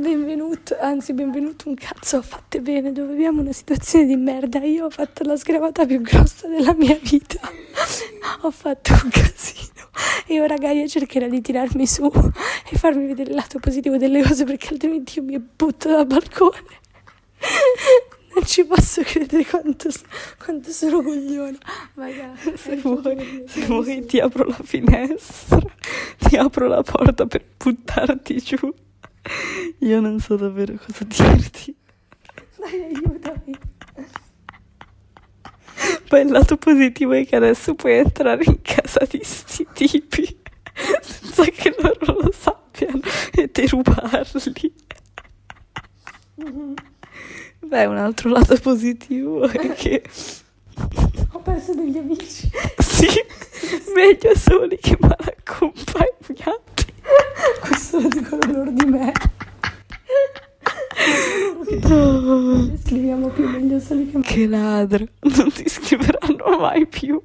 benvenuto, anzi benvenuto un cazzo, ho fatte bene, dove abbiamo una situazione di merda, io ho fatto la sgravata più grossa della mia vita, ho fatto un casino e ora Gaia cercherà di tirarmi su e farmi vedere il lato positivo delle cose perché altrimenti io mi butto dal balcone. Non ci posso credere quanto, quanto sono cogliona. Magari, se vuoi, se vuoi ti apro la finestra, ti apro la porta per buttarti giù. Io non so davvero cosa dirti. Dai, aiutami. Poi il lato positivo è che adesso puoi entrare in casa di sti tipi senza che loro lo sappiano e te rubarli. Beh, un altro lato positivo è che... Ho perso degli amici. Sì, meglio soli che mal accompagnati. Questo lo dicono loro di me. No. Scriviamo più che ladro, non ti scriveranno mai più.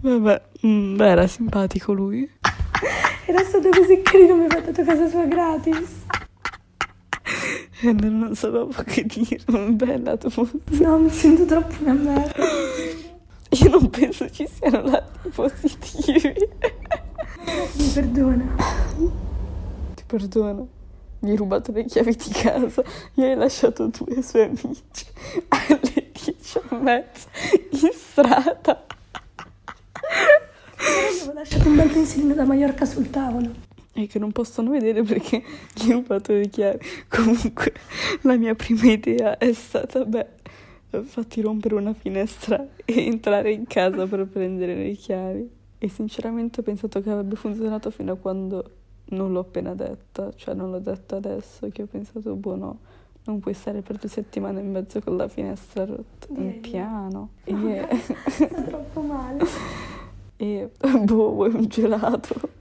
Vabbè, mm, era simpatico lui. Era stato così carino, mi ha dato casa sua gratis. E non, sapevo che dire, lato molto. No, mi sento troppo una merda. Io non penso ci siano lati positivi. Mi perdona. Ti perdono. Mi hai rubato le chiavi di casa, io hai lasciato tu e i suoi amici dieci e mezza in strada. Avevo lasciato un bel pensierino da Mallorca sul tavolo. E che non possono vedere perché gli ho rubato le chiavi. Comunque, la mia prima idea è stata, beh, fatti rompere una finestra e entrare in casa per prendere le chiavi. E sinceramente ho pensato che avrebbe funzionato fino a quando non l'ho appena detta, cioè non l'ho detta adesso, che ho pensato, boh no, non puoi stare per due settimane e mezzo con la finestra rotta, in Vieni. piano. No, E, Sto troppo male. e boh, vuoi un gelato?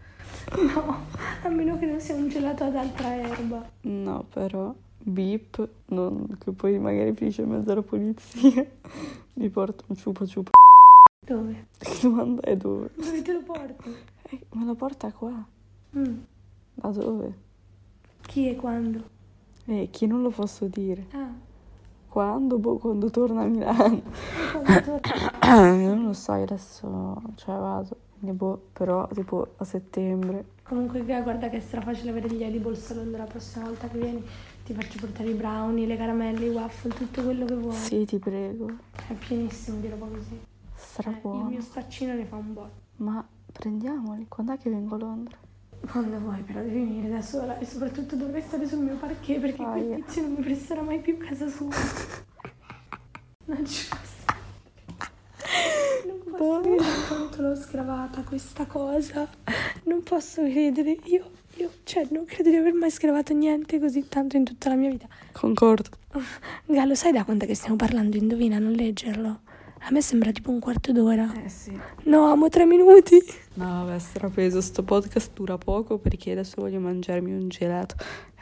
No, a meno che non sia un gelato ad altra erba. No, però, beep, non, che poi magari finisce in mezzo alla polizia, mi porta un ciupa ciupa. Dove? Che domanda è dove? Dove te lo porti? Eh, me lo porta qua. Mm. Da dove? Chi e quando? Eh, chi non lo posso dire? Ah, Quando? Boh, quando torna a Milano. non lo so, adesso, cioè vado, boh, però tipo a settembre. Comunque guarda che è strafacile avere gli edible salon la prossima volta che vieni. Ti faccio portare i brownie, le caramelle, i waffle, tutto quello che vuoi. Sì, ti prego. È pienissimo di roba così. Eh, il Strabuono. mio spaccino ne fa un po'. Ma prendiamoli, quando è che vengo a Londra? Quando vuoi, però devi venire da sola e soprattutto dovrei stare sul mio parquet perché quel Aia. tizio non mi presterà mai più casa sua. Non ci posso. Non posso credere quanto l'ho scravata questa cosa. Non posso credere. Io, io, cioè, non credo di aver mai scravato niente così tanto in tutta la mia vita. Concordo. Gallo, sai da quanto che stiamo parlando? Indovina, non leggerlo. A me sembra tipo un quarto d'ora. Eh sì. No, amo tre minuti. No, vabbè, strapeso. Sto podcast dura poco perché adesso voglio mangiarmi un gelato.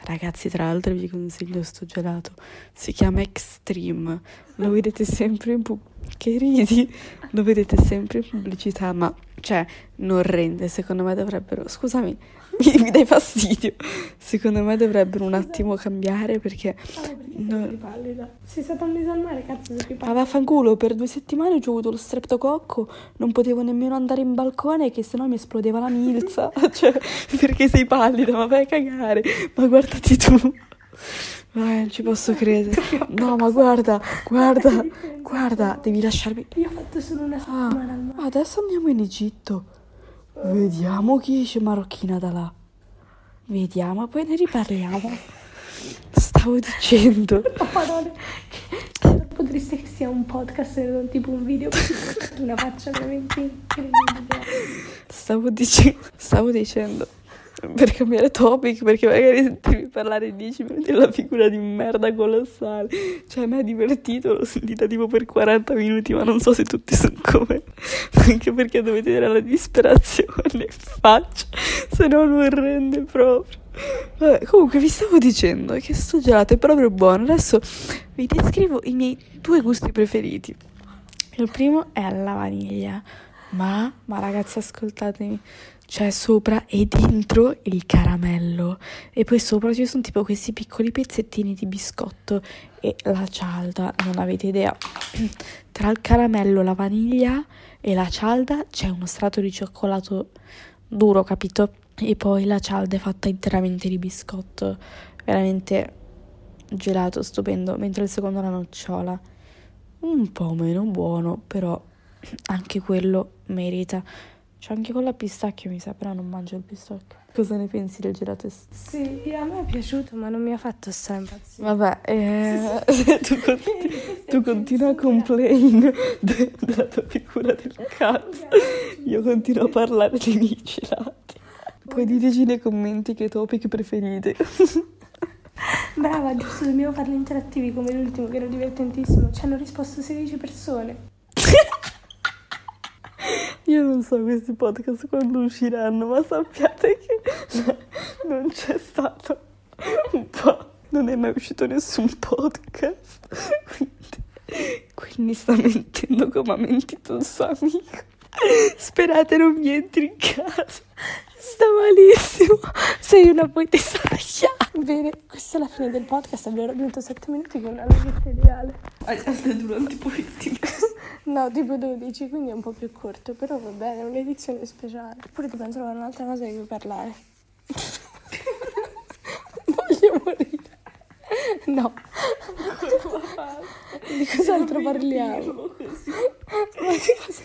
Ragazzi, tra l'altro vi consiglio sto gelato. Si chiama Extreme. Lo vedete sempre in pu- Che ridi? Lo vedete sempre in pubblicità, ma... Cioè, non rende. Secondo me dovrebbero... Scusami, mi, mi dai fastidio. Secondo me dovrebbero un attimo cambiare perché... Ah, No. sei pallida? Si sta messa al mare, cazzo, sei più Ma pallida. vaffanculo, per due settimane ho avuto lo streptococco, non potevo nemmeno andare in balcone che sennò mi esplodeva la milza. cioè, perché sei pallida, ma vai a cagare. Ma guardati tu. Vai, non ci posso credere. No, ma guarda, guarda, guarda, devi lasciarmi... Io ho fatto solo una Ah, settimana al mare. adesso andiamo in Egitto. Vediamo chi esce marocchina da là. Vediamo, poi ne riparliamo. Stavo dicendo... Oh, che- è troppo triste che sia un podcast e non tipo un video una faccia veramente incredibile. Stavo, dice- stavo dicendo per cambiare topic perché magari sentirmi parlare 10 minuti della figura di merda colossale. Cioè a me è divertito l'ho sentita tipo per 40 minuti ma non so se tutti sono come anche perché dovete vedere la disperazione in faccia se no non rende proprio. Vabbè, comunque vi stavo dicendo che sto gelato è proprio buono. Adesso vi descrivo i miei due gusti preferiti. Il primo è alla vaniglia Ma, ma ragazzi, ascoltatemi. C'è sopra e dentro il caramello. E poi sopra ci sono tipo questi piccoli pezzettini di biscotto e la cialda. Non avete idea. Tra il caramello, la vaniglia e la cialda c'è uno strato di cioccolato duro, capito? E poi la cialda è fatta interamente di biscotto. Veramente gelato stupendo. Mentre il secondo la nocciola. Un po' meno buono, però anche quello merita. C'è anche con la pistacchio, mi sa, però non mangio il pistacchio. Cosa ne pensi del gelato? Sì, a me è piaciuto, ma non mi ha fatto stare impazzire. Vabbè, eh, tu, conti- tu continua a complain de- della tua figura del cazzo. Io continuo a parlare dei miei gelati. Poi diteci nei commenti che topic preferite. Brava, giusto, dobbiamo farli interattivi come l'ultimo, che era divertentissimo. Ci hanno risposto 16 persone. Io non so questi podcast quando usciranno, ma sappiate che non c'è stato un po', non è mai uscito nessun podcast. Quindi, quindi sta mentendo come ha mentito il suo amico. Sperate non mi entri in casa. Sta malissimo. Sei una poetessa Bene, questa è la fine del podcast. Abbiamo raggiunto 7 minuti con una lunghezza ideale. Hai durante i poeti. No, tipo 12, quindi è un po' più corto, però va bene, è un'edizione speciale. Oppure dobbiamo trovare un'altra cosa di cui parlare. Voglio morire. No. Di cos'altro parliamo? Ma di cosa?